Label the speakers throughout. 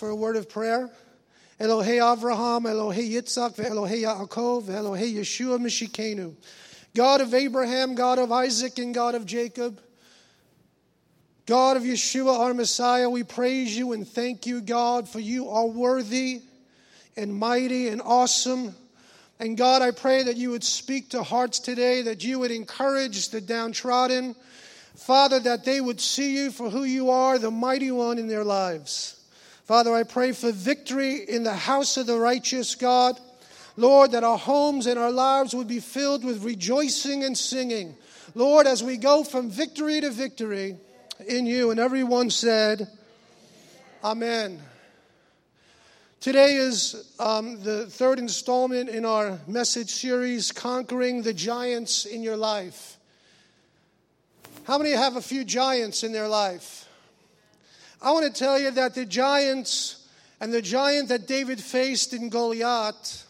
Speaker 1: for a word of prayer. Elohei Avraham, Elohei Yitzchak, Elohei Yaakov, Elohei Yeshua Mishikenu. God of Abraham, God of Isaac, and God of Jacob. God of Yeshua, our Messiah, we praise you and thank you, God, for you are worthy and mighty and awesome. And God, I pray that you would speak to hearts today, that you would encourage the downtrodden. Father, that they would see you for who you are, the mighty one in their lives. Father, I pray for victory in the house of the righteous God. Lord, that our homes and our lives would be filled with rejoicing and singing. Lord, as we go from victory to victory in you. And everyone said, Amen. Today is um, the third installment in our message series, Conquering the Giants in Your Life. How many have a few giants in their life? I want to tell you that the giants and the giant that David faced in Goliath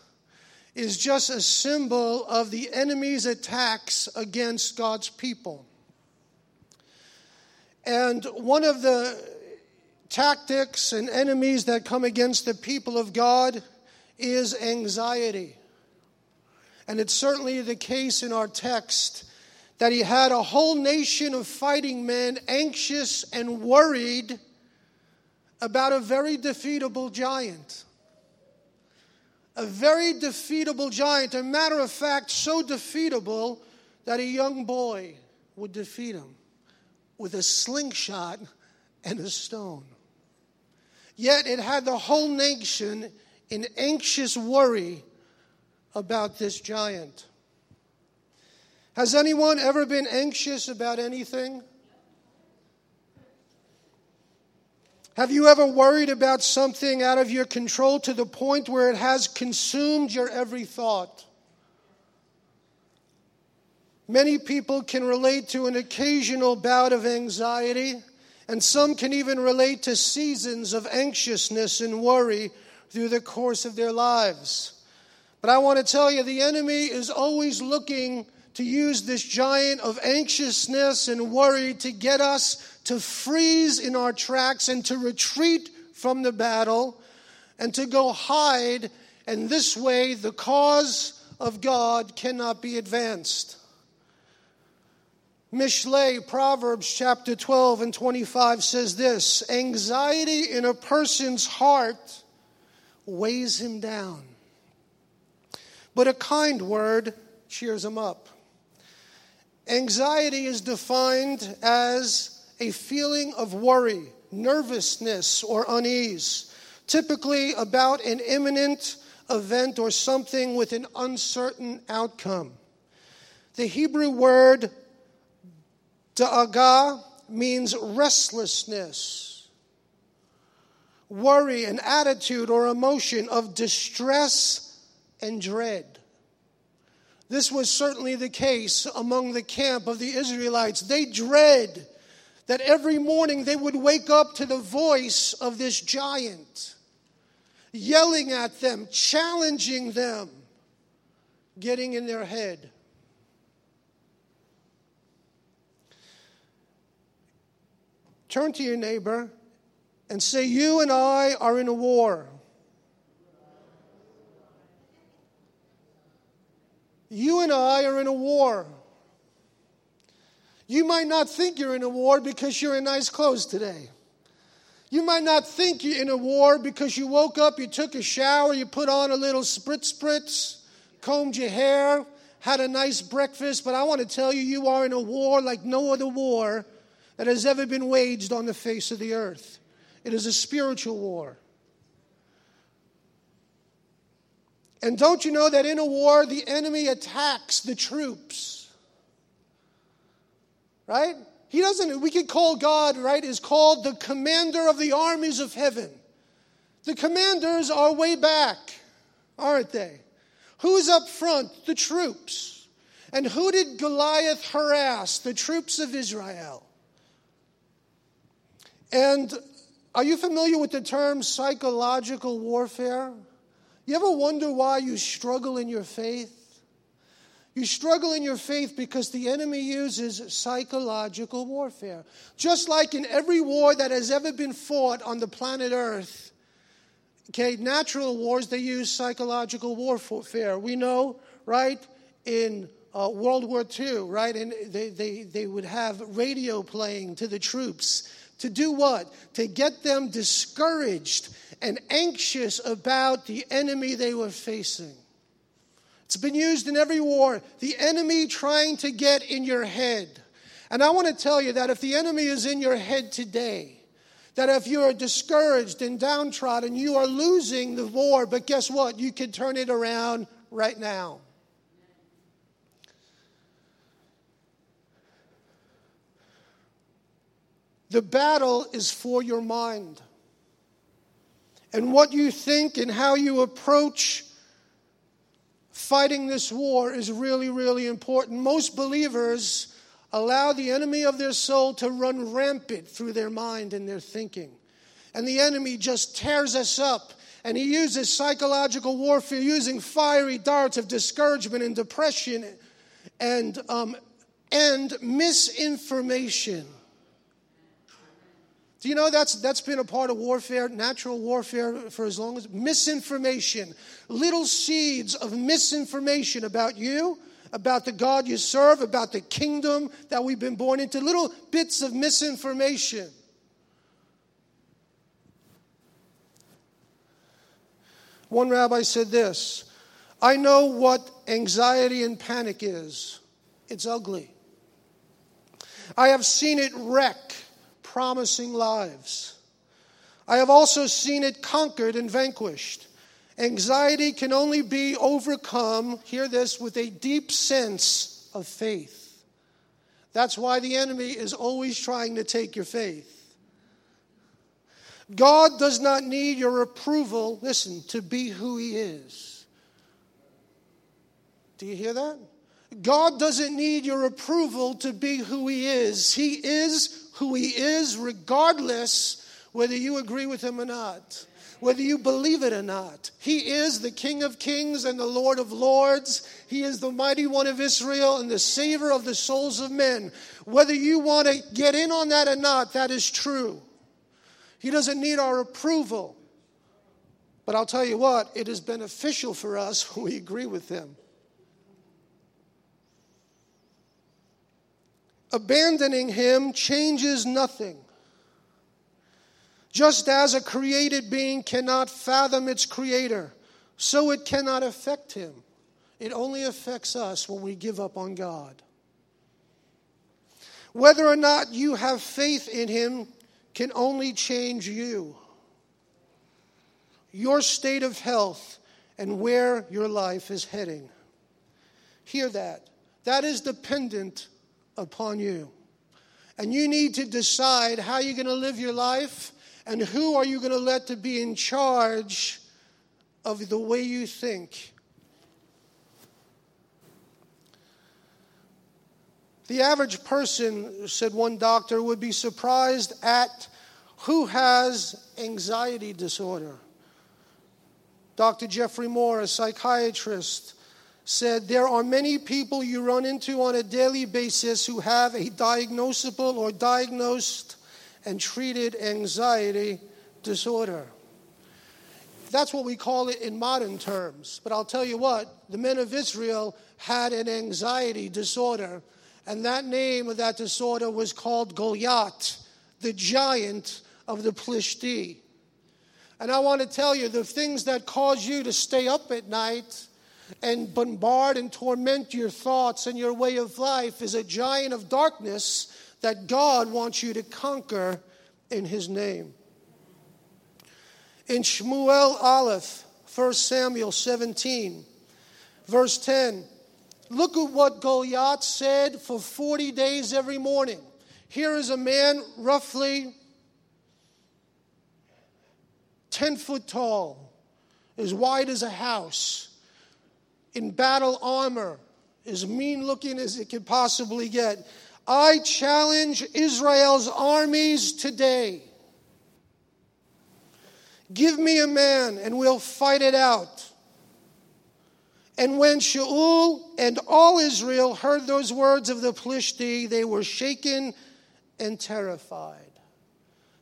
Speaker 1: is just a symbol of the enemy's attacks against God's people. And one of the tactics and enemies that come against the people of God is anxiety. And it's certainly the case in our text that he had a whole nation of fighting men anxious and worried about a very defeatable giant. A very defeatable giant. A matter of fact, so defeatable that a young boy would defeat him with a slingshot and a stone. Yet it had the whole nation in anxious worry about this giant. Has anyone ever been anxious about anything? Have you ever worried about something out of your control to the point where it has consumed your every thought? Many people can relate to an occasional bout of anxiety, and some can even relate to seasons of anxiousness and worry through the course of their lives. But I want to tell you the enemy is always looking to use this giant of anxiousness and worry to get us to freeze in our tracks and to retreat from the battle and to go hide. And this way, the cause of God cannot be advanced. Mishle, Proverbs chapter 12 and 25 says this Anxiety in a person's heart weighs him down, but a kind word cheers him up. Anxiety is defined as a feeling of worry, nervousness, or unease, typically about an imminent event or something with an uncertain outcome. The Hebrew word da'aga means restlessness, worry, an attitude or emotion of distress and dread. This was certainly the case among the camp of the Israelites. They dread that every morning they would wake up to the voice of this giant, yelling at them, challenging them, getting in their head. Turn to your neighbor and say, You and I are in a war. You and I are in a war. You might not think you're in a war because you're in nice clothes today. You might not think you're in a war because you woke up, you took a shower, you put on a little spritz spritz, combed your hair, had a nice breakfast, but I want to tell you, you are in a war like no other war that has ever been waged on the face of the earth. It is a spiritual war. And don't you know that in a war, the enemy attacks the troops? Right? He doesn't, we could call God, right, is called the commander of the armies of heaven. The commanders are way back, aren't they? Who's up front? The troops. And who did Goliath harass? The troops of Israel. And are you familiar with the term psychological warfare? You ever wonder why you struggle in your faith? You struggle in your faith because the enemy uses psychological warfare. Just like in every war that has ever been fought on the planet Earth, Okay, natural wars, they use psychological warfare. We know, right, in uh, World War II, right, and they, they, they would have radio playing to the troops. To do what? To get them discouraged and anxious about the enemy they were facing. It's been used in every war. The enemy trying to get in your head. And I want to tell you that if the enemy is in your head today, that if you are discouraged and downtrodden, you are losing the war. But guess what? You can turn it around right now. The battle is for your mind. And what you think and how you approach fighting this war is really, really important. Most believers allow the enemy of their soul to run rampant through their mind and their thinking. And the enemy just tears us up. And he uses psychological warfare using fiery darts of discouragement and depression and, um, and misinformation. Do you know that's, that's been a part of warfare, natural warfare, for as long as misinformation, little seeds of misinformation about you, about the God you serve, about the kingdom that we've been born into, little bits of misinformation. One rabbi said this I know what anxiety and panic is. It's ugly. I have seen it wreck promising lives. I have also seen it conquered and vanquished. Anxiety can only be overcome, hear this, with a deep sense of faith. That's why the enemy is always trying to take your faith. God does not need your approval, listen, to be who He is. Do you hear that? God doesn't need your approval to be who He is. He is who He is, regardless whether you agree with Him or not whether you believe it or not. He is the King of kings and the Lord of lords. He is the mighty one of Israel and the Savior of the souls of men. Whether you want to get in on that or not, that is true. He doesn't need our approval. But I'll tell you what, it is beneficial for us when we agree with Him. Abandoning Him changes nothing. Just as a created being cannot fathom its creator, so it cannot affect him. It only affects us when we give up on God. Whether or not you have faith in him can only change you, your state of health, and where your life is heading. Hear that. That is dependent upon you. And you need to decide how you're going to live your life and who are you going to let to be in charge of the way you think? The average person, said one doctor, would be surprised at who has anxiety disorder. Dr. Jeffrey Moore, a psychiatrist, said there are many people you run into on a daily basis who have a diagnosable or diagnosed and treated anxiety disorder. That's what we call it in modern terms. But I'll tell you what, the men of Israel had an anxiety disorder, and that name of that disorder was called Goliath, the giant of the Plishti. And I want to tell you the things that cause you to stay up at night and bombard and torment your thoughts and your way of life is a giant of darkness that God wants you to conquer in his name. In Shmuel Aleph, 1 Samuel 17, verse 10, look at what Goliath said for 40 days every morning. Here is a man roughly 10 foot tall, as wide as a house, in battle armor, as mean looking as it could possibly get. I challenge Israel's armies today. Give me a man and we'll fight it out. And when Shaul and all Israel heard those words of the Plishti, they were shaken and terrified.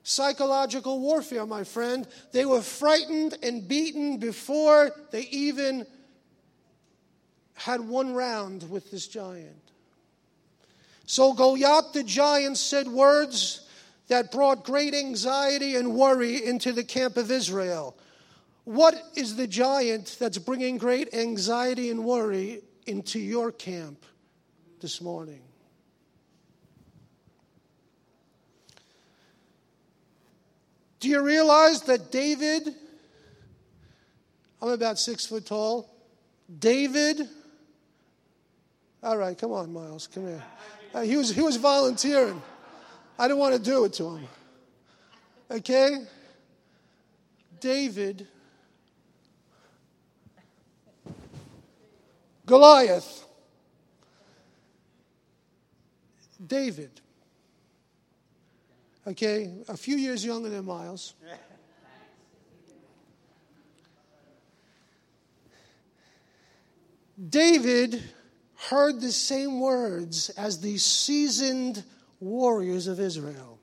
Speaker 1: Psychological warfare, my friend. They were frightened and beaten before they even had one round with this giant. So Goliath the giant said words that brought great anxiety and worry into the camp of Israel. What is the giant that's bringing great anxiety and worry into your camp this morning? Do you realize that David, I'm about six foot tall, David, all right, come on, Miles, come here. Uh, he, was, he was volunteering. I didn't want to do it to him. Okay? David, Goliath, David okay, a few years younger than Miles. David heard the same words as the seasoned warriors of Israel.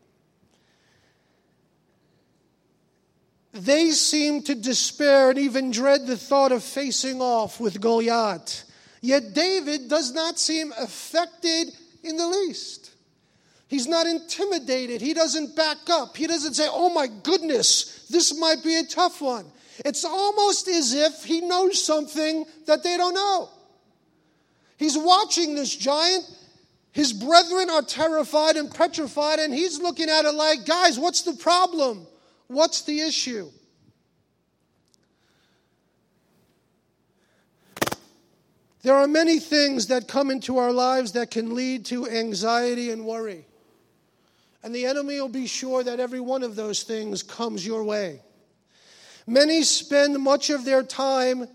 Speaker 1: They seemed to despair and even dread the thought of facing off with Goliath. Yet David does not seem affected in the least. He's not intimidated. He doesn't back up. He doesn't say, oh my goodness, this might be a tough one. It's almost as if he knows something that they don't know. He's watching this giant. His brethren are terrified and petrified, and he's looking at it like, guys, what's the problem? What's the issue? There are many things that come into our lives that can lead to anxiety and worry. And the enemy will be sure that every one of those things comes your way. Many spend much of their time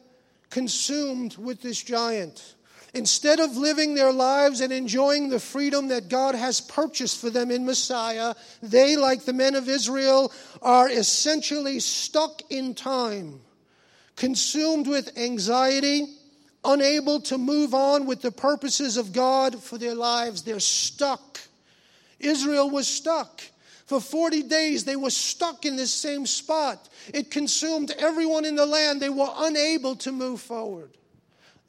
Speaker 1: consumed with this giant. Instead of living their lives and enjoying the freedom that God has purchased for them in Messiah, they, like the men of Israel, are essentially stuck in time, consumed with anxiety, unable to move on with the purposes of God for their lives. They're stuck. Israel was stuck. For 40 days, they were stuck in this same spot. It consumed everyone in the land. They were unable to move forward.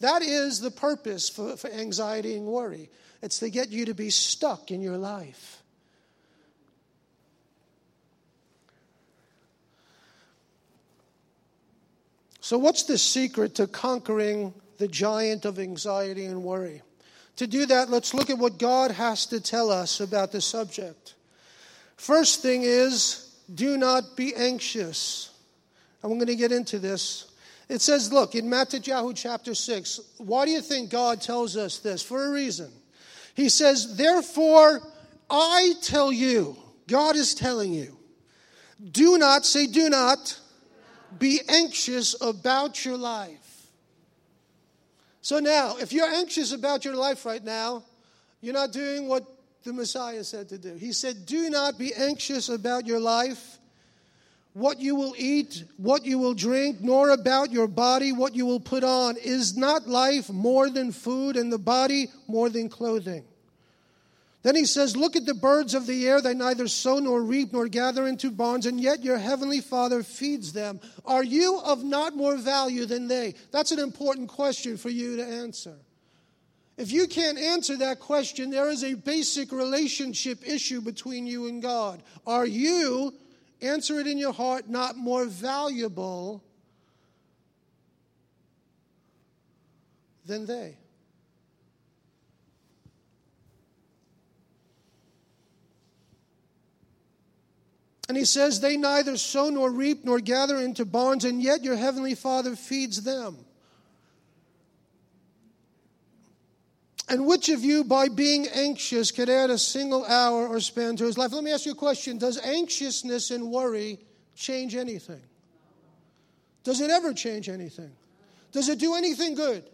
Speaker 1: That is the purpose for, for anxiety and worry. It's to get you to be stuck in your life. So, what's the secret to conquering the giant of anxiety and worry? To do that, let's look at what God has to tell us about the subject. First thing is, do not be anxious. And we're going to get into this. It says, look, in Matthew chapter 6, why do you think God tells us this? For a reason. He says, therefore, I tell you, God is telling you, do not, say, do not be anxious about your life. So now, if you're anxious about your life right now, you're not doing what the Messiah said to do. He said, Do not be anxious about your life, what you will eat, what you will drink, nor about your body, what you will put on. Is not life more than food, and the body more than clothing? Then he says, Look at the birds of the air. They neither sow nor reap nor gather into barns, and yet your heavenly Father feeds them. Are you of not more value than they? That's an important question for you to answer. If you can't answer that question, there is a basic relationship issue between you and God. Are you, answer it in your heart, not more valuable than they? And he says, They neither sow nor reap nor gather into barns, and yet your heavenly Father feeds them. And which of you, by being anxious, could add a single hour or span to his life? Let me ask you a question Does anxiousness and worry change anything? Does it ever change anything? Does it do anything good?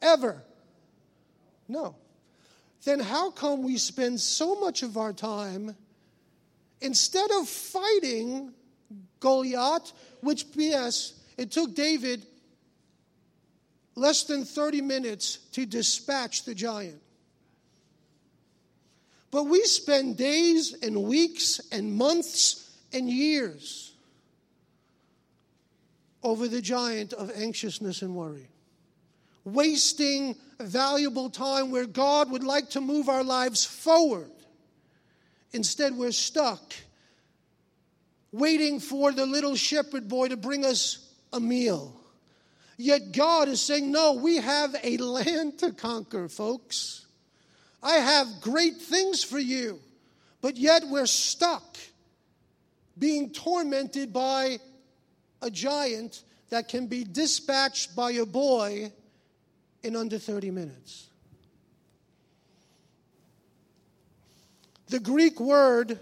Speaker 1: Ever? No. Then how come we spend so much of our time instead of fighting Goliath, which, yes, it took David less than 30 minutes to dispatch the giant. But we spend days and weeks and months and years over the giant of anxiousness and worry, wasting valuable time where God would like to move our lives forward. Instead, we're stuck waiting for the little shepherd boy to bring us a meal. Yet God is saying, No, we have a land to conquer, folks. I have great things for you. But yet we're stuck being tormented by a giant that can be dispatched by a boy in under 30 minutes. The Greek word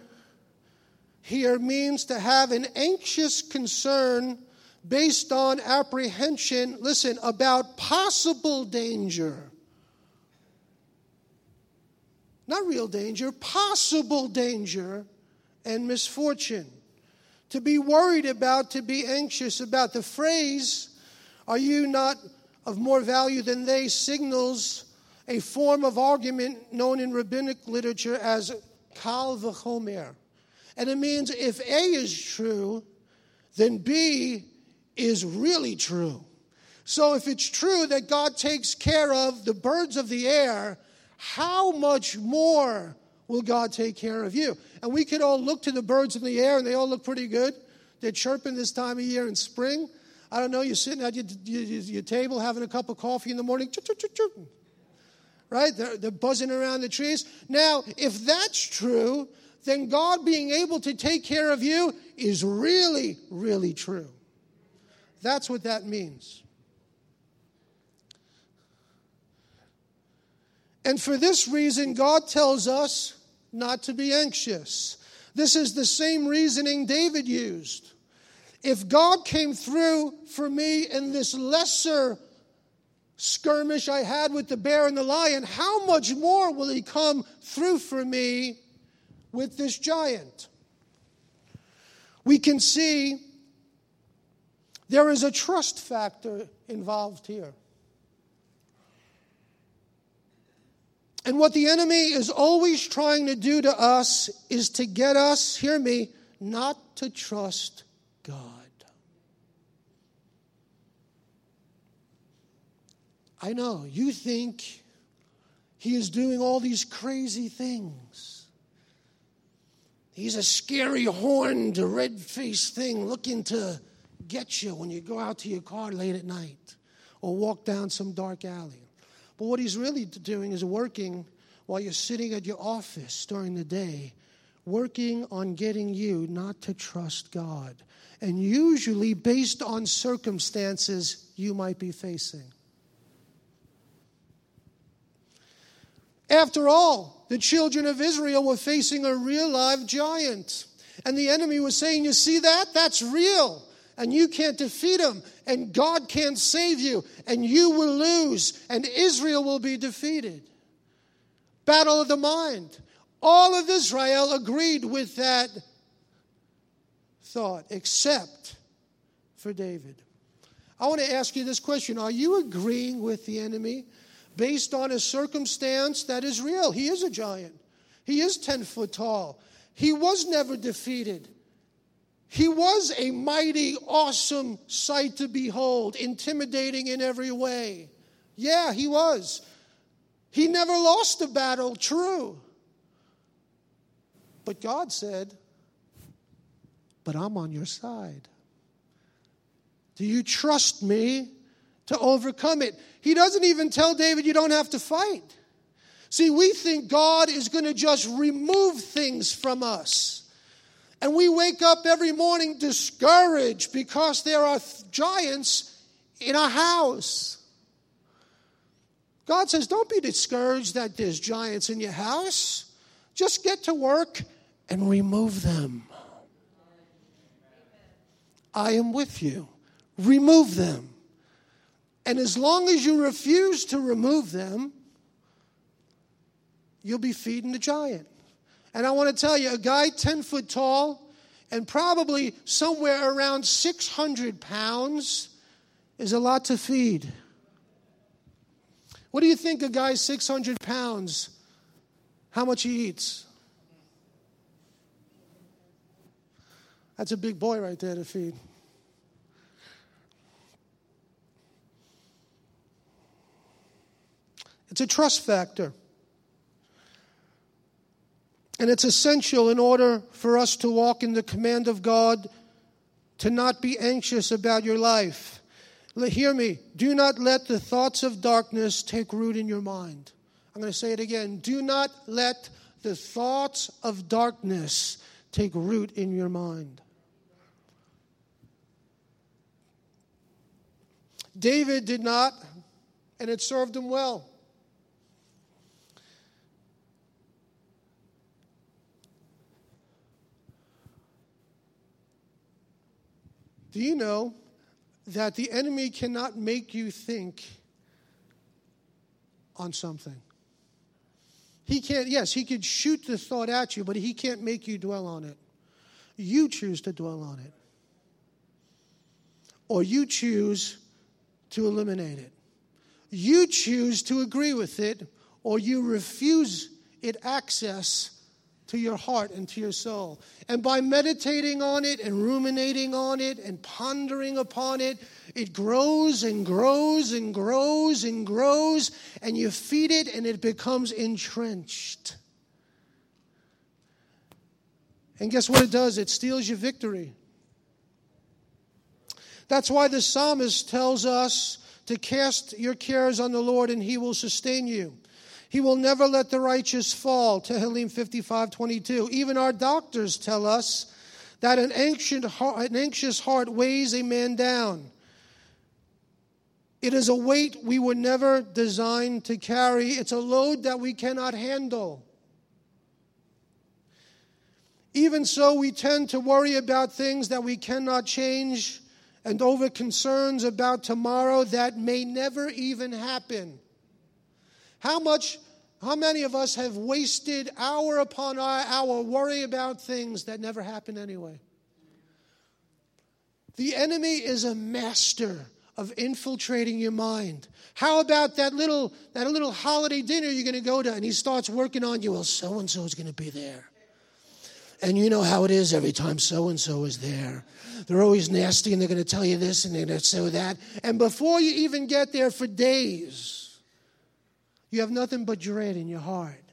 Speaker 1: here means to have an anxious concern based on apprehension, listen, about possible danger. Not real danger, possible danger and misfortune. To be worried about, to be anxious about. The phrase, are you not of more value than they, signals a form of argument known in rabbinic literature as kal v'chomer. And it means if A is true, then B is really true. So if it's true that God takes care of the birds of the air, how much more will God take care of you? And we could all look to the birds in the air and they all look pretty good. They're chirping this time of year in spring. I don't know, you're sitting at your, your, your table having a cup of coffee in the morning, right? They're, they're buzzing around the trees. Now, if that's true, then God being able to take care of you is really, really true. That's what that means. And for this reason, God tells us not to be anxious. This is the same reasoning David used. If God came through for me in this lesser skirmish I had with the bear and the lion, how much more will He come through for me with this giant? We can see there is a trust factor involved here. And what the enemy is always trying to do to us is to get us, hear me, not to trust God. I know, you think he is doing all these crazy things. He's a scary, horned, red faced thing looking to get you when you go out to your car late at night or walk down some dark alley. But what he's really doing is working while you're sitting at your office during the day, working on getting you not to trust God. And usually based on circumstances you might be facing. After all, the children of Israel were facing a real live giant. And the enemy was saying, You see that? That's real and you can't defeat him, and God can't save you, and you will lose, and Israel will be defeated. Battle of the mind. All of Israel agreed with that thought, except for David. I want to ask you this question Are you agreeing with the enemy based on a circumstance that is real? He is a giant, he is 10 foot tall, he was never defeated. He was a mighty, awesome sight to behold, intimidating in every way. Yeah, he was. He never lost a battle, true. But God said, But I'm on your side. Do you trust me to overcome it? He doesn't even tell David, You don't have to fight. See, we think God is going to just remove things from us. And we wake up every morning discouraged because there are giants in our house. God says, Don't be discouraged that there's giants in your house. Just get to work and remove them. I am with you. Remove them. And as long as you refuse to remove them, you'll be feeding the giant. And I want to tell you, a guy 10 foot tall and probably somewhere around 600 pounds is a lot to feed. What do you think a guy 600 pounds how much he eats. That's a big boy right there to feed. It's a trust factor. And it's essential in order for us to walk in the command of God to not be anxious about your life. Hear me. Do not let the thoughts of darkness take root in your mind. I'm going to say it again. Do not let the thoughts of darkness take root in your mind. David did not, and it served him well. Do you know that the enemy cannot make you think on something? He can't, yes, he could shoot the thought at you, but he can't make you dwell on it. You choose to dwell on it. Or you choose to eliminate it. You choose to agree with it, or you refuse it access to your heart and to your soul. And by meditating on it and ruminating on it and pondering upon it, it grows and grows and grows and grows, and you feed it and it becomes entrenched. And guess what it does? It steals your victory. That's why the psalmist tells us to cast your cares on the Lord and he will sustain you. He will never let the righteous fall. Tehillim 55 22. Even our doctors tell us that an heart, an anxious heart weighs a man down. It is a weight we were never designed to carry, it's a load that we cannot handle. Even so, we tend to worry about things that we cannot change and over concerns about tomorrow that may never even happen. How much, how many of us have wasted hour upon hour worry about things that never happen anyway? The enemy is a master of infiltrating your mind. How about that little that little holiday dinner you're going to go to and he starts working on you? Well, so and so is going to be there. And you know how it is every time so and so is there. They're always nasty and they're going to tell you this and they're going to say that. And before you even get there for days, you have nothing but dread in your heart.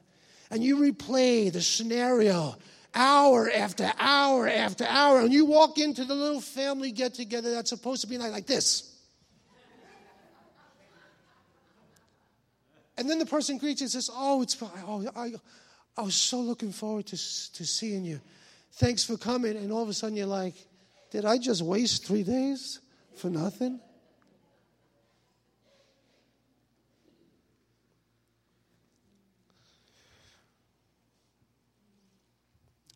Speaker 1: And you replay the scenario hour after hour after hour. And you walk into the little family get together that's supposed to be like, like this. And then the person greets you and says, Oh, it's oh, I, I was so looking forward to, to seeing you. Thanks for coming. And all of a sudden you're like, Did I just waste three days for nothing?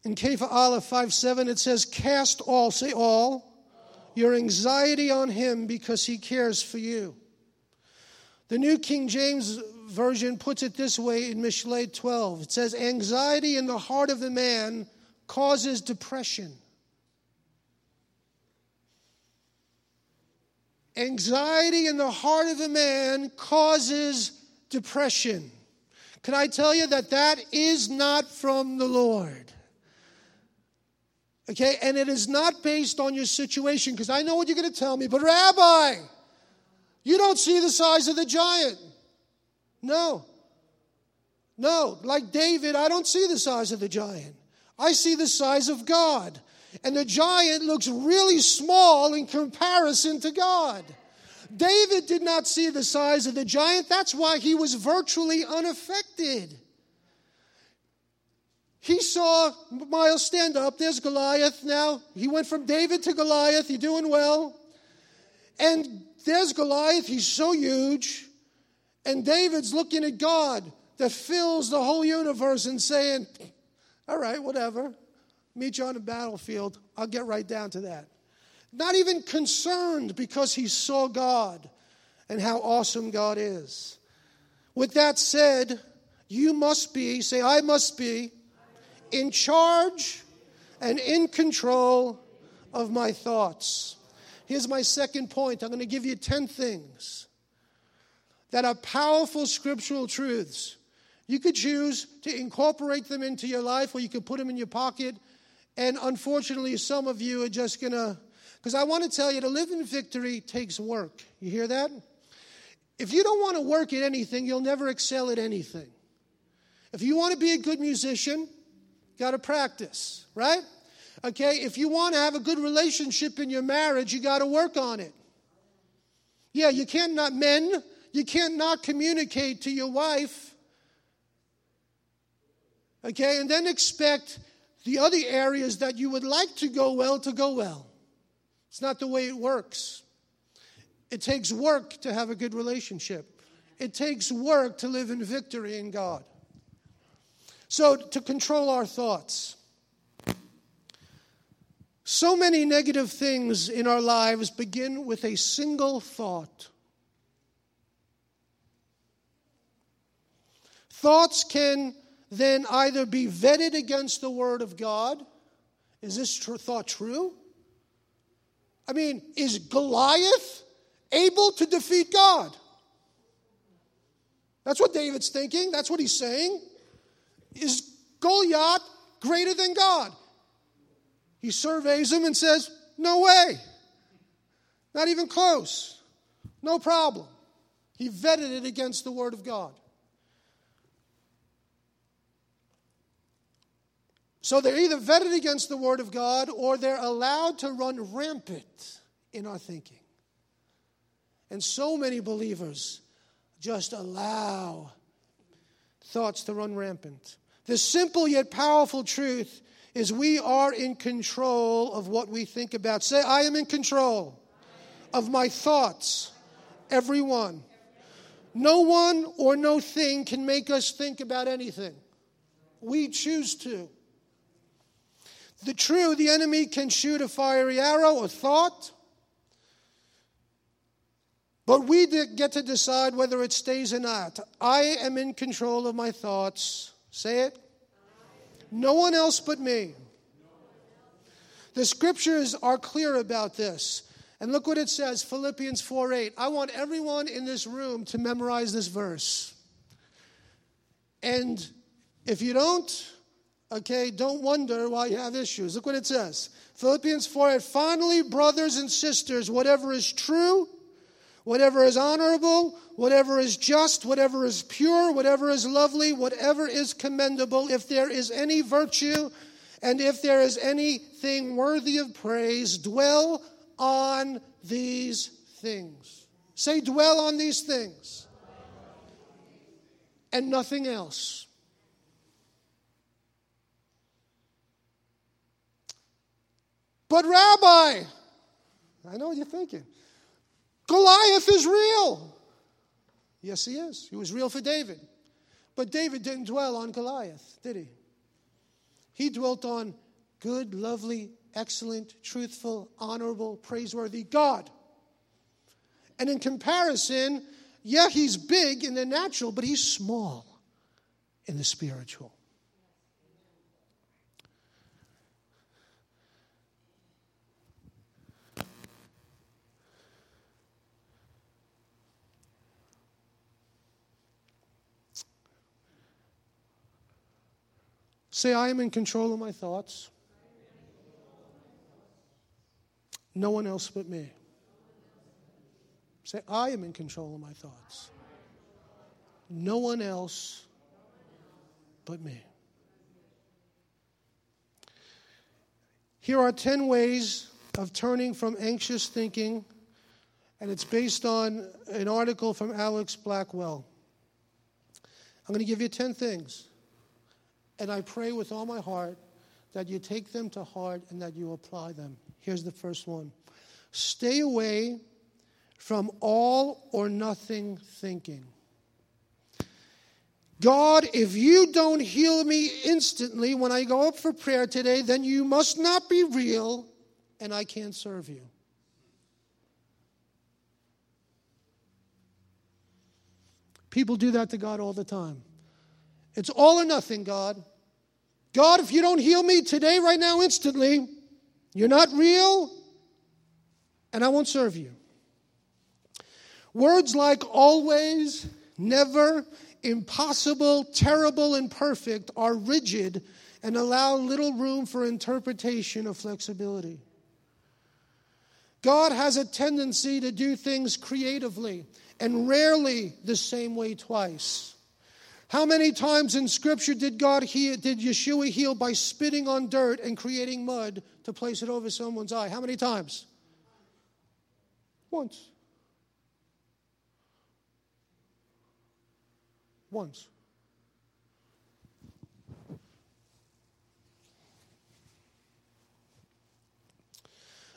Speaker 1: In Kepha Aleph 5 7, it says, Cast all, say all, your anxiety on him because he cares for you. The New King James Version puts it this way in Mishlei 12. It says, Anxiety in the heart of a man causes depression. Anxiety in the heart of a man causes depression. Can I tell you that that is not from the Lord? Okay, and it is not based on your situation, because I know what you're going to tell me, but Rabbi, you don't see the size of the giant. No. No, like David, I don't see the size of the giant. I see the size of God. And the giant looks really small in comparison to God. David did not see the size of the giant. That's why he was virtually unaffected. He saw Miles stand up. There's Goliath now. He went from David to Goliath. You're doing well. And there's Goliath. He's so huge. And David's looking at God that fills the whole universe and saying, All right, whatever. Meet you on the battlefield. I'll get right down to that. Not even concerned because he saw God and how awesome God is. With that said, you must be, say, I must be, in charge and in control of my thoughts. Here's my second point. I'm going to give you 10 things that are powerful scriptural truths You could choose to incorporate them into your life or you could put them in your pocket. And unfortunately, some of you are just going to, because I want to tell you to live in victory takes work. You hear that? If you don't want to work at anything, you'll never excel at anything. If you want to be a good musician, got to practice, right? Okay, if you want to have a good relationship in your marriage, you got to work on it. Yeah, you can't not men, you can't not communicate to your wife. Okay, and then expect the other areas that you would like to go well to go well. It's not the way it works. It takes work to have a good relationship. It takes work to live in victory in God. So, to control our thoughts. So many negative things in our lives begin with a single thought. Thoughts can then either be vetted against the Word of God. Is this tr- thought true? I mean, is Goliath able to defeat God? That's what David's thinking. That's what he's saying. Is Goliath greater than God? He surveys him and says, No way. Not even close. No problem. He vetted it against the Word of God. So they're either vetted against the Word of God or they're allowed to run rampant in our thinking. And so many believers just allow thoughts to run rampant. The simple yet powerful truth is we are in control of what we think about. Say, I am in control of my thoughts, everyone. No one or no thing can make us think about anything. We choose to. The true, the enemy can shoot a fiery arrow, or thought, but we get to decide whether it stays or not. I am in control of my thoughts. Say it. No one else but me. The scriptures are clear about this. And look what it says Philippians 4 8. I want everyone in this room to memorize this verse. And if you don't, okay, don't wonder why you have issues. Look what it says Philippians 4 8. Finally, brothers and sisters, whatever is true, whatever is honorable, whatever is just, whatever is pure, whatever is lovely, whatever is commendable, if there is any virtue and if there is anything worthy of praise, dwell on these things. Say, dwell on these things and nothing else. But, Rabbi, I know what you're thinking. Goliath is real. Yes, he is. He was real for David. But David didn't dwell on Goliath, did he? He dwelt on good, lovely, excellent, truthful, honorable, praiseworthy God. And in comparison, yeah, he's big in the natural, but he's small in the spiritual. Say, I am in control of my thoughts. No one else but me. Say, I am in control of my thoughts. No one else but me. Here are 10 ways of turning from anxious thinking, and it's based on an article from Alex Blackwell. I'm going to give you 10 things. And I pray with all my heart that you take them to heart and that you apply them. Here's the first one stay away from all or nothing thinking. God, if you don't heal me instantly when I go up for prayer today, then you must not be real and I can't serve you. People do that to God all the time. It's all or nothing, God. God, if you don't heal me today, right now, instantly, you're not real, and I won't serve you. Words like always, never, impossible, terrible, and perfect are rigid and allow little room for interpretation or flexibility. God has a tendency to do things creatively and rarely the same way twice. How many times in Scripture did God heal, did Yeshua heal by spitting on dirt and creating mud to place it over someone's eye? How many times? Once. Once.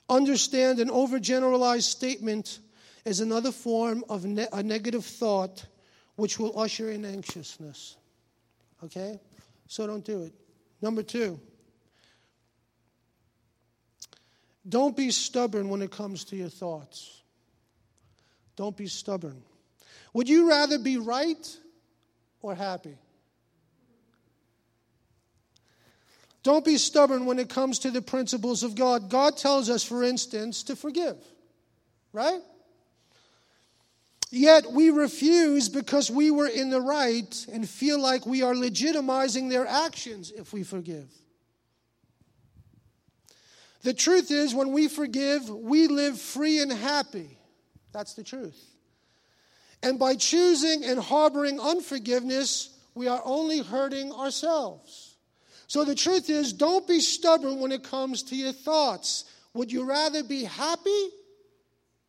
Speaker 1: Understand an overgeneralized statement is another form of ne- a negative thought which will usher in anxiousness. Okay? So don't do it. Number two, don't be stubborn when it comes to your thoughts. Don't be stubborn. Would you rather be right or happy? Don't be stubborn when it comes to the principles of God. God tells us, for instance, to forgive, right? Yet we refuse because we were in the right and feel like we are legitimizing their actions if we forgive. The truth is, when we forgive, we live free and happy. That's the truth. And by choosing and harboring unforgiveness, we are only hurting ourselves. So the truth is, don't be stubborn when it comes to your thoughts. Would you rather be happy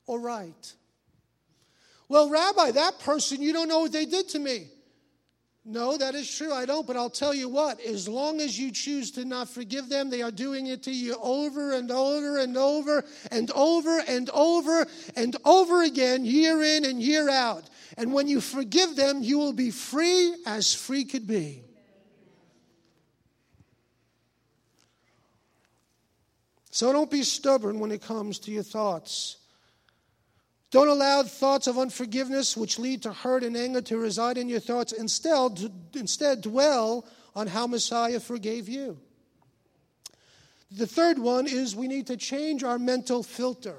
Speaker 1: or right? Well, Rabbi, that person, you don't know what they did to me. No, that is true. I don't. But I'll tell you what, as long as you choose to not forgive them, they are doing it to you over and over and over and over and over and over again, year in and year out. And when you forgive them, you will be free as free could be. So don't be stubborn when it comes to your thoughts. Don't allow thoughts of unforgiveness, which lead to hurt and anger, to reside in your thoughts. Instead, instead dwell on how Messiah forgave you. The third one is we need to change our mental filter.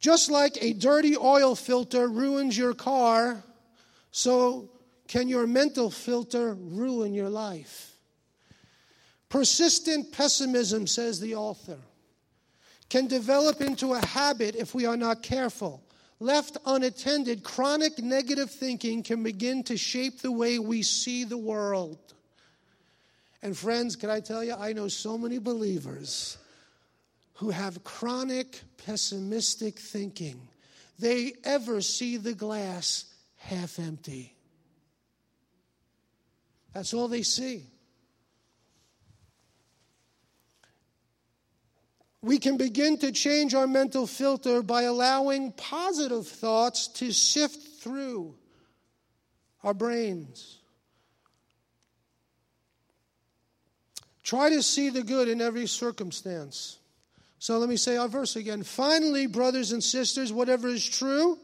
Speaker 1: Just like a dirty oil filter ruins your car, so can your mental filter ruin your life. Persistent pessimism, says the author can develop into a habit if we are not careful. Left unattended, chronic negative thinking can begin to shape the way we see the world. And, friends, can I tell you, I know so many believers who have chronic pessimistic thinking. They ever see the glass half empty. That's all they see. We can begin to change our mental filter by allowing positive thoughts to sift through our brains. Try to see the good in every circumstance. So let me say our verse again. Finally, brothers and sisters, whatever is true,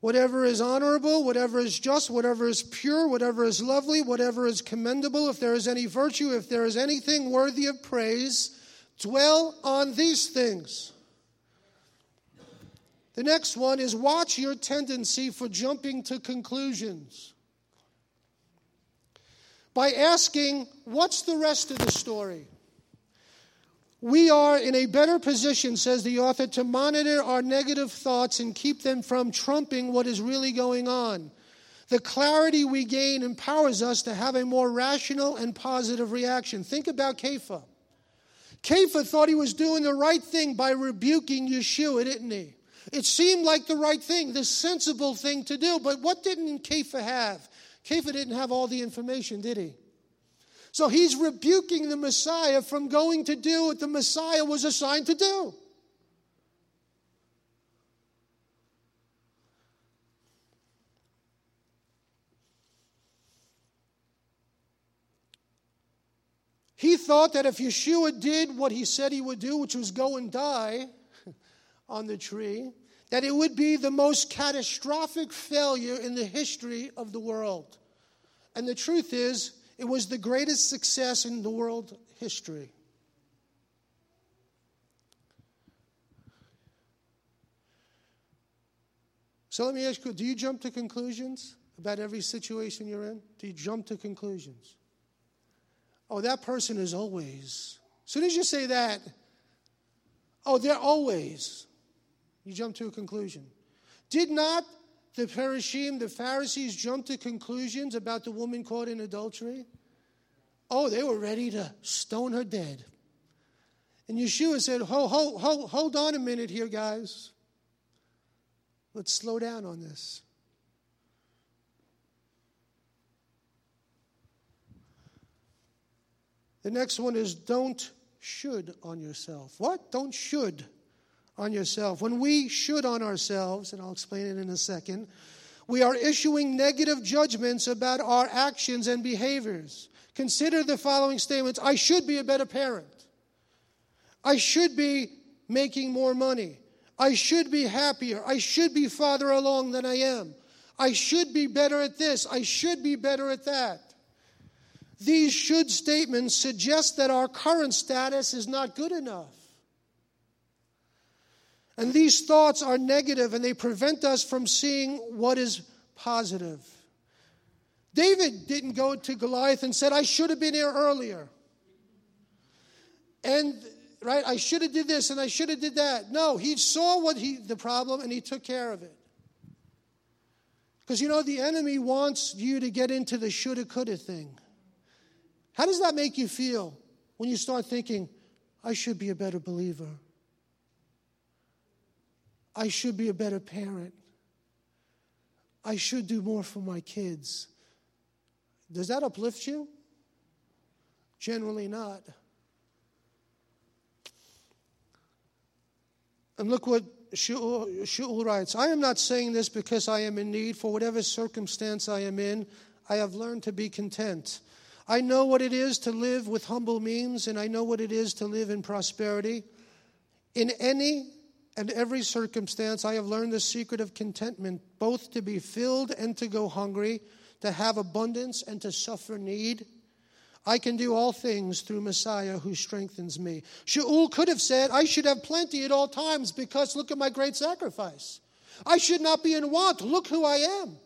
Speaker 1: whatever is honorable, whatever is just, whatever is pure, whatever is lovely, whatever is commendable, if there is any virtue, if there is anything worthy of praise, Dwell on these things. The next one is watch your tendency for jumping to conclusions. By asking, what's the rest of the story? We are in a better position, says the author, to monitor our negative thoughts and keep them from trumping what is really going on. The clarity we gain empowers us to have a more rational and positive reaction. Think about Kepha. Kepha thought he was doing the right thing by rebuking Yeshua, didn't he? It seemed like the right thing, the sensible thing to do. But what didn't Kepha have? Kepha didn't have all the information, did he? So he's rebuking the Messiah from going to do what the Messiah was assigned to do. He thought that if Yeshua did what he said he would do, which was go and die on the tree, that it would be the most catastrophic failure in the history of the world. And the truth is, it was the greatest success in the world history. So let me ask you do you jump to conclusions about every situation you're in? Do you jump to conclusions? Oh, that person is always. As soon as you say that, oh, they're always. You jump to a conclusion. Did not the the Pharisees, jump to conclusions about the woman caught in adultery? Oh, they were ready to stone her dead. And Yeshua said, hold, hold, hold, hold on a minute here, guys. Let's slow down on this. The next one is don't should on yourself. What? Don't should on yourself. When we should on ourselves, and I'll explain it in a second, we are issuing negative judgments about our actions and behaviors. Consider the following statements I should be a better parent. I should be making more money. I should be happier. I should be farther along than I am. I should be better at this. I should be better at that. These should statements suggest that our current status is not good enough. And these thoughts are negative and they prevent us from seeing what is positive. David didn't go to Goliath and said, I should have been here earlier. And right, I should have did this and I should have did that. No, he saw what he the problem and he took care of it. Because you know the enemy wants you to get into the shoulda coulda thing. How does that make you feel when you start thinking, I should be a better believer? I should be a better parent. I should do more for my kids. Does that uplift you? Generally not. And look what Shaul writes I am not saying this because I am in need. For whatever circumstance I am in, I have learned to be content. I know what it is to live with humble means, and I know what it is to live in prosperity. In any and every circumstance, I have learned the secret of contentment, both to be filled and to go hungry, to have abundance and to suffer need. I can do all things through Messiah who strengthens me. Shaul could have said, I should have plenty at all times because look at my great sacrifice. I should not be in want. Look who I am.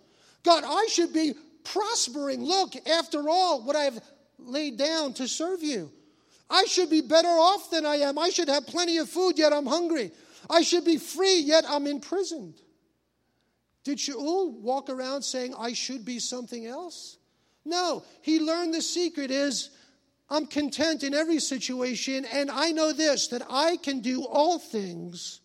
Speaker 1: God, I should be prospering. Look, after all, what I have laid down to serve you. I should be better off than I am. I should have plenty of food, yet I'm hungry. I should be free, yet I'm imprisoned. Did Shaul walk around saying, I should be something else? No, he learned the secret is I'm content in every situation, and I know this that I can do all things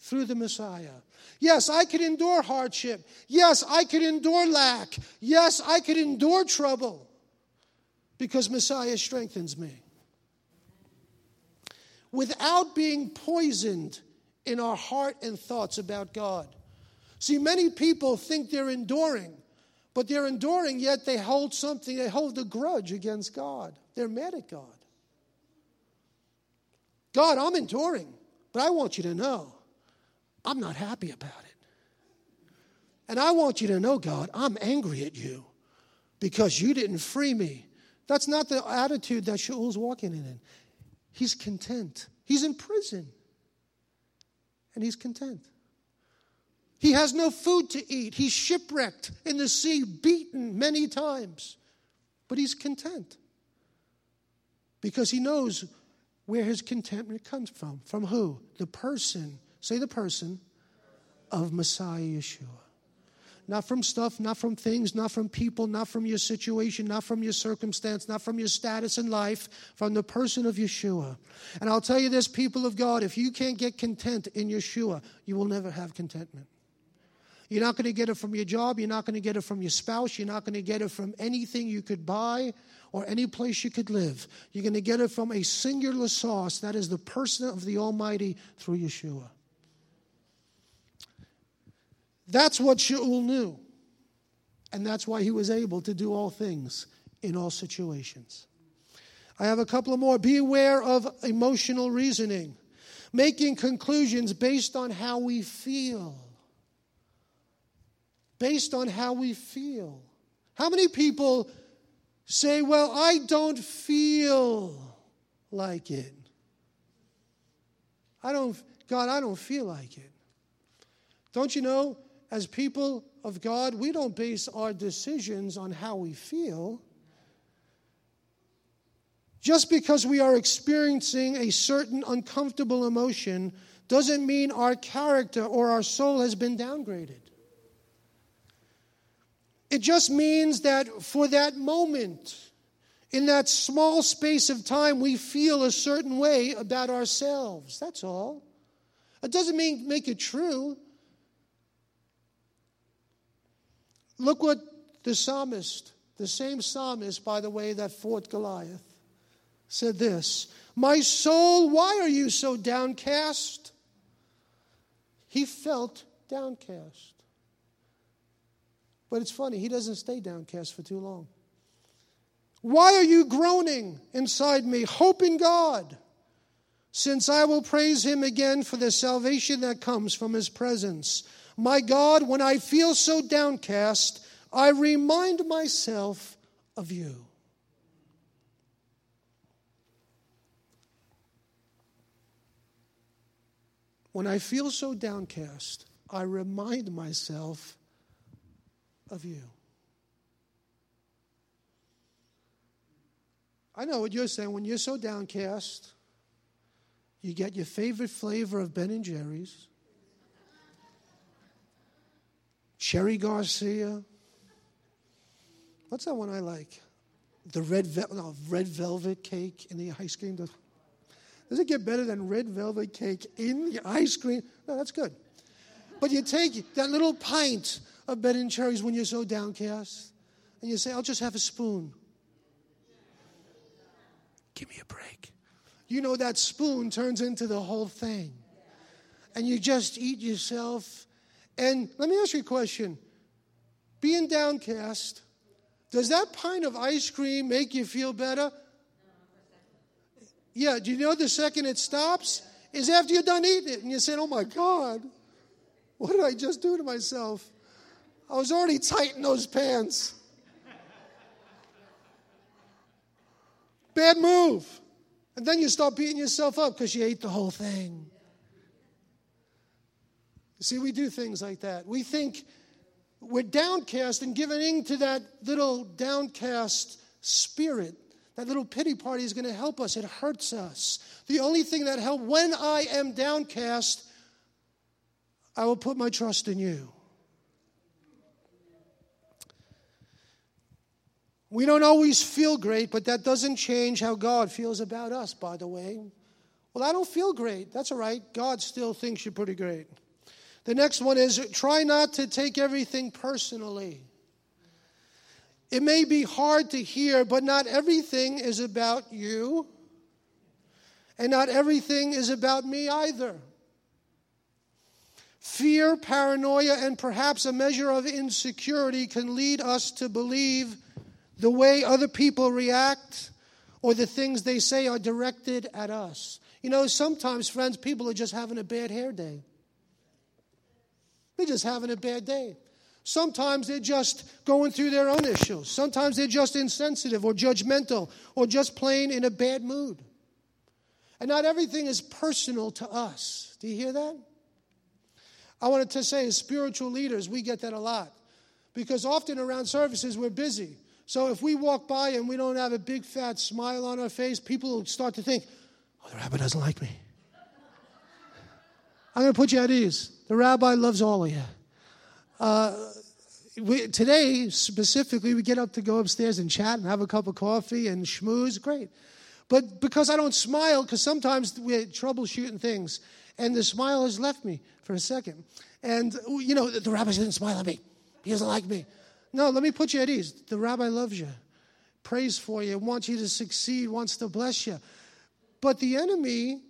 Speaker 1: through the Messiah. Yes, I could endure hardship. Yes, I could endure lack. Yes, I could endure trouble because Messiah strengthens me. Without being poisoned in our heart and thoughts about God. See, many people think they're enduring, but they're enduring, yet they hold something, they hold a grudge against God. They're mad at God. God, I'm enduring, but I want you to know I'm not happy about it. And I want you to know, God, I'm angry at you because you didn't free me. That's not the attitude that Shaul's walking in. He's content. He's in prison. And he's content. He has no food to eat. He's shipwrecked in the sea, beaten many times. But he's content. Because he knows where his contentment comes from. From who? The person Say the person of Messiah Yeshua. Not from stuff, not from things, not from people, not from your situation, not from your circumstance, not from your status in life, from the person of Yeshua. And I'll tell you this, people of God, if you can't get content in Yeshua, you will never have contentment. You're not going to get it from your job. You're not going to get it from your spouse. You're not going to get it from anything you could buy or any place you could live. You're going to get it from a singular source that is the person of the Almighty through Yeshua. That's what Shaul knew. And that's why he was able to do all things in all situations. I have a couple of more. Beware of emotional reasoning, making conclusions based on how we feel. Based on how we feel. How many people say, Well, I don't feel like it? I don't, God, I don't feel like it. Don't you know as people of God, we don't base our decisions on how we feel. Just because we are experiencing a certain uncomfortable emotion doesn't mean our character or our soul has been downgraded. It just means that for that moment, in that small space of time, we feel a certain way about ourselves. That's all. It doesn't mean make it true. Look what the psalmist, the same psalmist, by the way, that fought Goliath, said this My soul, why are you so downcast? He felt downcast. But it's funny, he doesn't stay downcast for too long. Why are you groaning inside me? Hope in God, since I will praise him again for the salvation that comes from his presence. My God, when I feel so downcast, I remind myself of you. When I feel so downcast, I remind myself of you. I know what you're saying. When you're so downcast, you get your favorite flavor of Ben and Jerry's, Cherry Garcia. What's that one I like? The red, ve- no, red velvet cake in the ice cream. Does, it get better than red velvet cake in the ice cream? No, that's good. But you take that little pint of Ben and Jerry's when you're so downcast, and you say, I'll just have a spoon. Give me a break. You know that spoon turns into the whole thing. And you just eat yourself. And let me ask you a question. Being downcast, does that pint of ice cream make you feel better? Yeah, do you know the second it stops is after you're done eating it and you say, Oh my God, what did I just do to myself? I was already tight in those pants. Bad move. And then you start beating yourself up because you ate the whole thing. See, we do things like that. We think we're downcast and giving in to that little downcast spirit. That little pity party is going to help us. It hurts us. The only thing that helps when I am downcast, I will put my trust in you. We don't always feel great, but that doesn't change how God feels about us, by the way. Well, I don't feel great. That's all right. God still thinks you're pretty great. The next one is try not to take everything personally. It may be hard to hear, but not everything is about you, and not everything is about me either. Fear, paranoia, and perhaps a measure of insecurity can lead us to believe the way other people react or the things they say are directed at us. You know, sometimes, friends, people are just having a bad hair day. They're just having a bad day. Sometimes they're just going through their own issues. Sometimes they're just insensitive or judgmental or just plain in a bad mood. And not everything is personal to us. Do you hear that? I wanted to say, as spiritual leaders, we get that a lot. Because often around services, we're busy. So if we walk by and we don't have a big fat smile on our face, people will start to think, oh, the rabbi doesn't like me. I'm going to put you at ease. The rabbi loves all of you. Uh, we, today, specifically, we get up to go upstairs and chat and have a cup of coffee and schmooze. Great. But because I don't smile, because sometimes we're troubleshooting things, and the smile has left me for a second. And, you know, the rabbi didn't smile at me. He doesn't like me. No, let me put you at ease. The rabbi loves you, prays for you, wants you to succeed, wants to bless you. But the enemy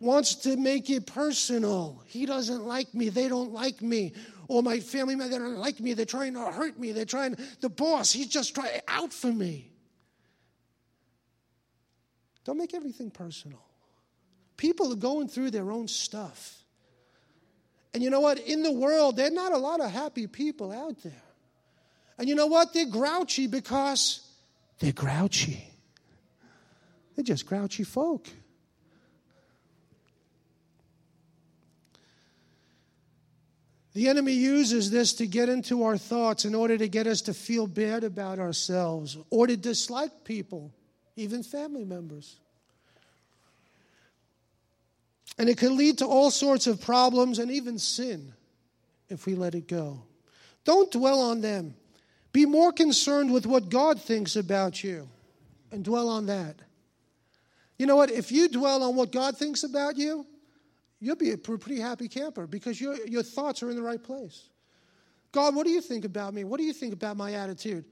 Speaker 1: wants to make it personal. He doesn't like me. They don't like me. Or my family member, they don't like me. They're trying to hurt me. They're trying, the boss, he's just trying out for me. Don't make everything personal. People are going through their own stuff. And you know what? In the world, there are not a lot of happy people out there. And you know what? They're grouchy because they're grouchy. They're just grouchy folk. The enemy uses this to get into our thoughts in order to get us to feel bad about ourselves or to dislike people, even family members. And it can lead to all sorts of problems and even sin if we let it go. Don't dwell on them. Be more concerned with what God thinks about you and dwell on that. You know what? If you dwell on what God thinks about you, you'll be a pretty happy camper because your, your thoughts are in the right place. God, what do you think about me? What do you think about my attitude?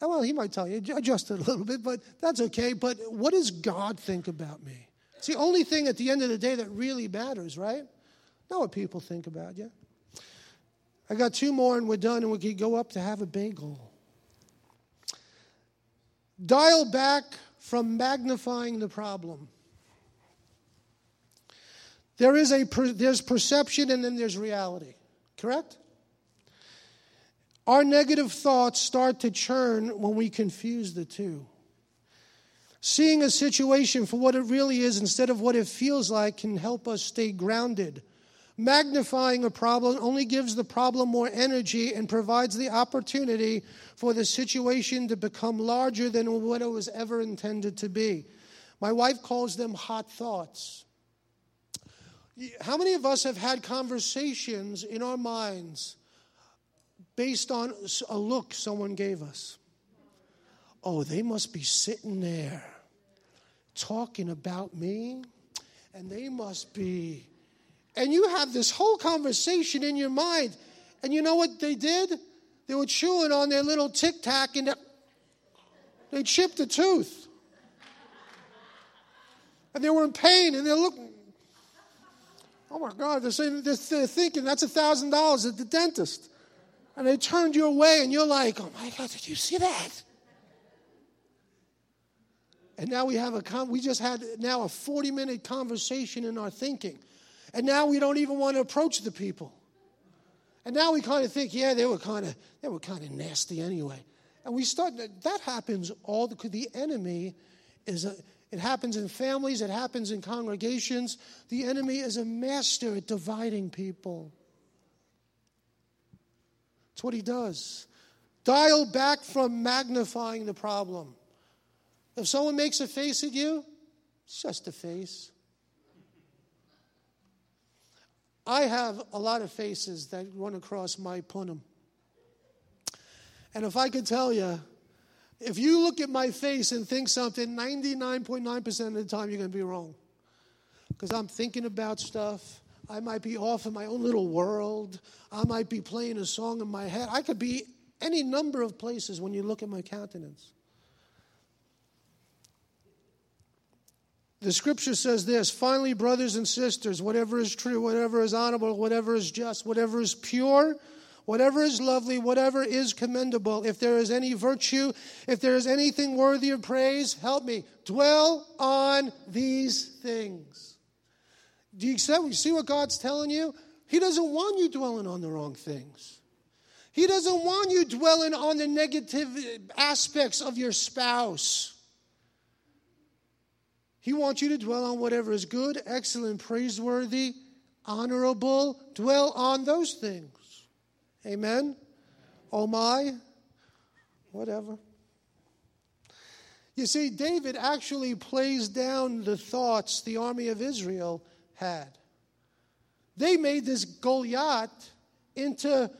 Speaker 1: Well, he might tell you, adjust it a little bit, but that's okay. But what does God think about me? It's the only thing at the end of the day that really matters, right? Not what people think about you. I got two more and we're done and we can go up to have a bagel. Dial back from magnifying the problem. There is a there's perception and then there's reality. Correct? Our negative thoughts start to churn when we confuse the two. Seeing a situation for what it really is instead of what it feels like can help us stay grounded. Magnifying a problem only gives the problem more energy and provides the opportunity for the situation to become larger than what it was ever intended to be. My wife calls them hot thoughts. How many of us have had conversations in our minds based on a look someone gave us? Oh, they must be sitting there talking about me, and they must be. And you have this whole conversation in your mind. And you know what they did? They were chewing on their little tic tac and they chipped a tooth. And they were in pain and they're looking. Oh my God, they're, saying, they're thinking that's a $1,000 at the dentist. And they turned you away and you're like, oh my God, did you see that? And now we have a con- we just had now a 40 minute conversation in our thinking. And now we don't even want to approach the people. And now we kind of think, yeah, they were kind of they were kind of nasty anyway. And we start that happens all the the enemy is a it happens in families, it happens in congregations. The enemy is a master at dividing people. It's what he does. Dial back from magnifying the problem. If someone makes a face at you, it's just a face. I have a lot of faces that run across my punum. And if I could tell you, if you look at my face and think something, 99.9% of the time you're going to be wrong. Because I'm thinking about stuff. I might be off in my own little world. I might be playing a song in my head. I could be any number of places when you look at my countenance. The scripture says this finally, brothers and sisters, whatever is true, whatever is honorable, whatever is just, whatever is pure, whatever is lovely, whatever is commendable, if there is any virtue, if there is anything worthy of praise, help me. Dwell on these things. Do you see what God's telling you? He doesn't want you dwelling on the wrong things. He doesn't want you dwelling on the negative aspects of your spouse. He wants you to dwell on whatever is good, excellent, praiseworthy, honorable. Dwell on those things. Amen? Oh my? Whatever. You see, David actually plays down the thoughts the army of Israel had. They made this Goliath into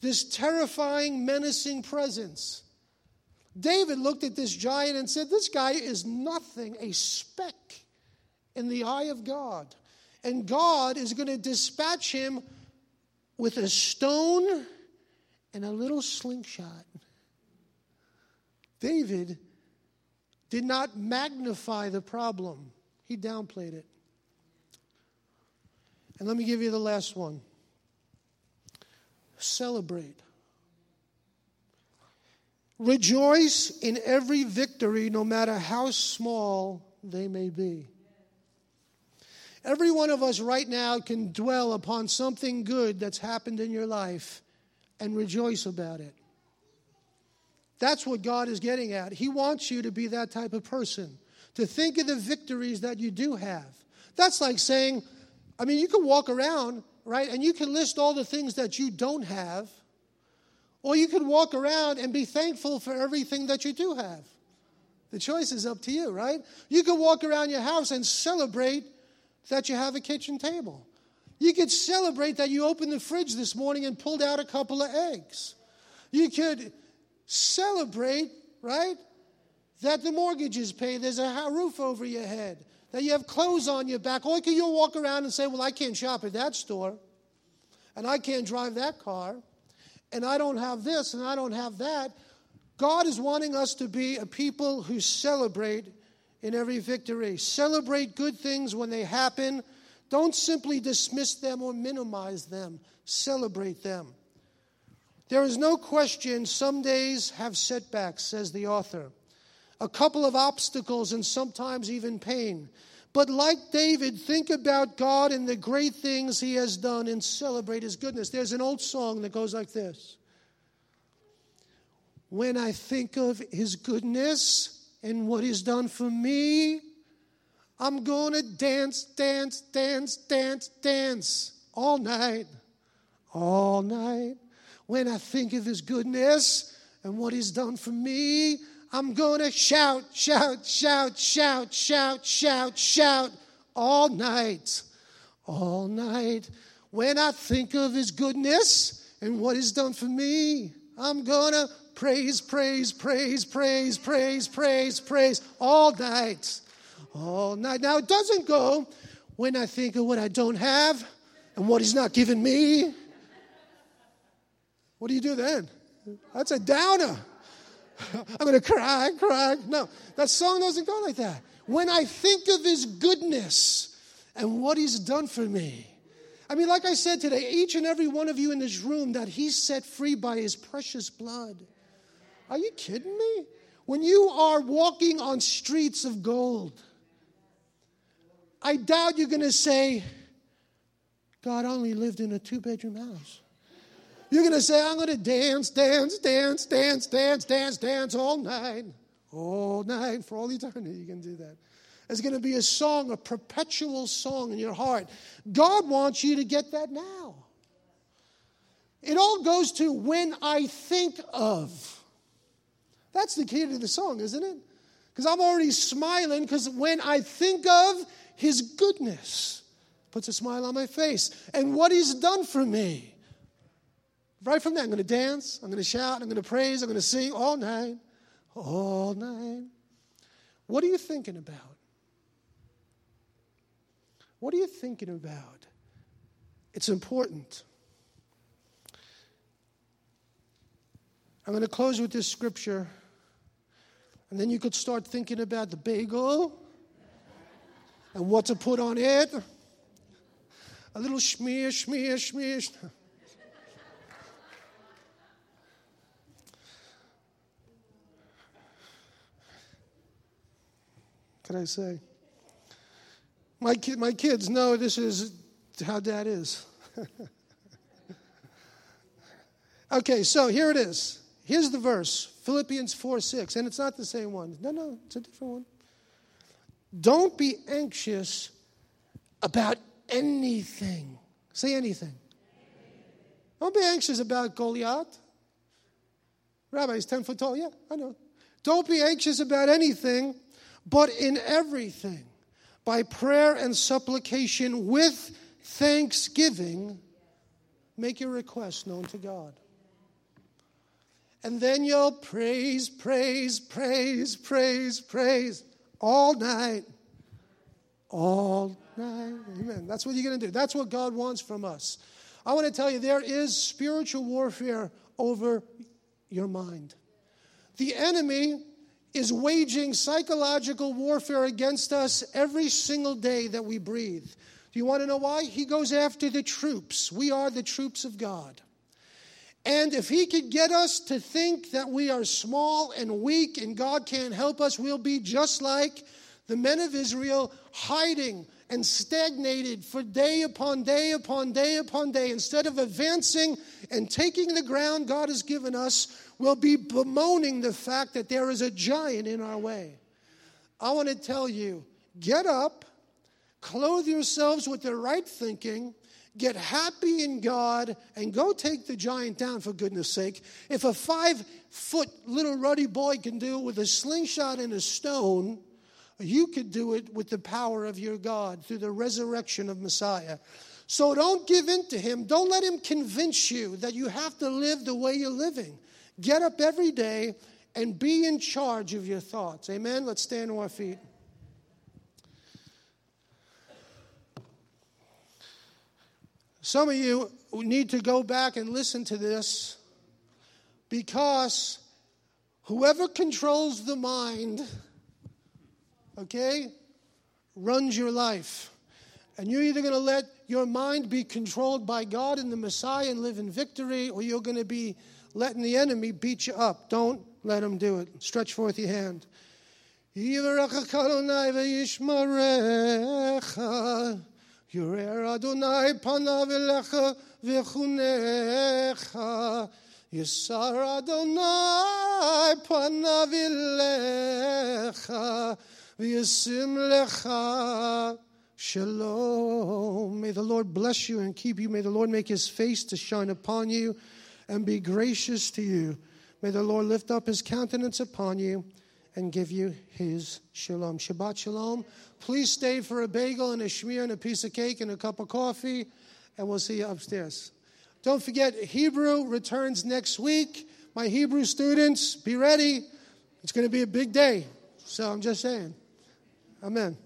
Speaker 1: this terrifying, menacing presence. David looked at this giant and said, This guy is nothing, a speck in the eye of God. And God is going to dispatch him with a stone and a little slingshot. David did not magnify the problem, he downplayed it. And let me give you the last one celebrate. Rejoice in every victory, no matter how small they may be. Every one of us right now can dwell upon something good that's happened in your life and rejoice about it. That's what God is getting at. He wants you to be that type of person, to think of the victories that you do have. That's like saying, I mean, you can walk around, right, and you can list all the things that you don't have, or you can walk around and be thankful for everything that you do have. The choice is up to you, right? You can walk around your house and celebrate that you have a kitchen table. You could celebrate that you opened the fridge this morning and pulled out a couple of eggs. You could celebrate, right, that the mortgage is paid, there's a roof over your head, that you have clothes on your back. Or can you walk around and say, Well, I can't shop at that store, and I can't drive that car, and I don't have this, and I don't have that. God is wanting us to be a people who celebrate in every victory. Celebrate good things when they happen. Don't simply dismiss them or minimize them, celebrate them. There is no question some days have setbacks, says the author, a couple of obstacles and sometimes even pain. But like David, think about God and the great things he has done and celebrate his goodness. There's an old song that goes like this when I think of his goodness and what he's done for me, I'm to dance, dance, dance, dance, dance all night, all night. When I think of his goodness and what he's done for me, I'm to shout, shout, shout, shout, shout, shout, shout all night, all night. When I think of his goodness and what he's done for me, I'm to praise, praise, praise, praise, praise, praise, praise all night. All night. Now, it doesn't go when I think of what I don't have and what He's not given me. What do you do then? That's a downer. I'm going to cry, cry. No, that song doesn't go like that. When I think of His goodness and what He's done for me, I mean, like I said today, each and every one of you in this room that He's set free by His precious blood. Are you kidding me? When you are walking on streets of gold, I doubt you're going to say, God only lived in a two bedroom house. You're going to say, I'm going to dance, dance, dance, dance, dance, dance, dance all night. All night for all eternity. You can do that. It's going to be a song, a perpetual song in your heart. God wants you to get that now. It all goes to when I think of. That's the key to the song, isn't it? Because I'm already smiling because when I think of his goodness, puts a smile on my face, and what he's done for me. Right from there, I'm going to dance, I'm going to shout, I'm going to praise, I'm going to sing all night, all night. What are you thinking about? What are you thinking about? It's important. I'm going to close with this scripture. And then you could start thinking about the bagel and what to put on it. A little smear, smear, smear. Can I say? My, kid, my kids know this is how dad is. okay, so here it is. Here's the verse Philippians 4 6. And it's not the same one. No, no, it's a different one. Don't be anxious about anything. Say anything. Don't be anxious about Goliath. Rabbi, he's 10 foot tall. Yeah, I know. Don't be anxious about anything, but in everything, by prayer and supplication with thanksgiving, make your request known to God. And then you'll praise, praise, praise, praise, praise all night. All night. Amen. That's what you're going to do. That's what God wants from us. I want to tell you there is spiritual warfare over your mind. The enemy is waging psychological warfare against us every single day that we breathe. Do you want to know why? He goes after the troops. We are the troops of God. And if he could get us to think that we are small and weak and God can't help us, we'll be just like the men of Israel hiding and stagnated for day upon day upon day upon day. Instead of advancing and taking the ground God has given us, we'll be bemoaning the fact that there is a giant in our way. I want to tell you get up, clothe yourselves with the right thinking, get happy in God, and go take the giant down for goodness sake. If a five foot little ruddy boy can do it with a slingshot and a stone, you could do it with the power of your God through the resurrection of Messiah. So don't give in to him. Don't let him convince you that you have to live the way you're living. Get up every day and be in charge of your thoughts. Amen. Let's stand on our feet. Some of you need to go back and listen to this because whoever controls the mind, okay, runs your life. And you're either going to let your mind be controlled by God and the Messiah and live in victory, or you're going to be letting the enemy beat you up. Don't let him do it. Stretch forth your hand. יראה אדוני פניו אליך וחונך. יסר אדוני פניו אליך וישים לך Shalom. May the Lord bless you and keep you. May the Lord make his face to shine upon you and be gracious to you. May the Lord lift up his countenance upon you and give you his shalom. Shabbat shalom. Please stay for a bagel and a schmear and a piece of cake and a cup of coffee, and we'll see you upstairs. Don't forget, Hebrew returns next week. My Hebrew students, be ready. It's going to be a big day. So I'm just saying. Amen.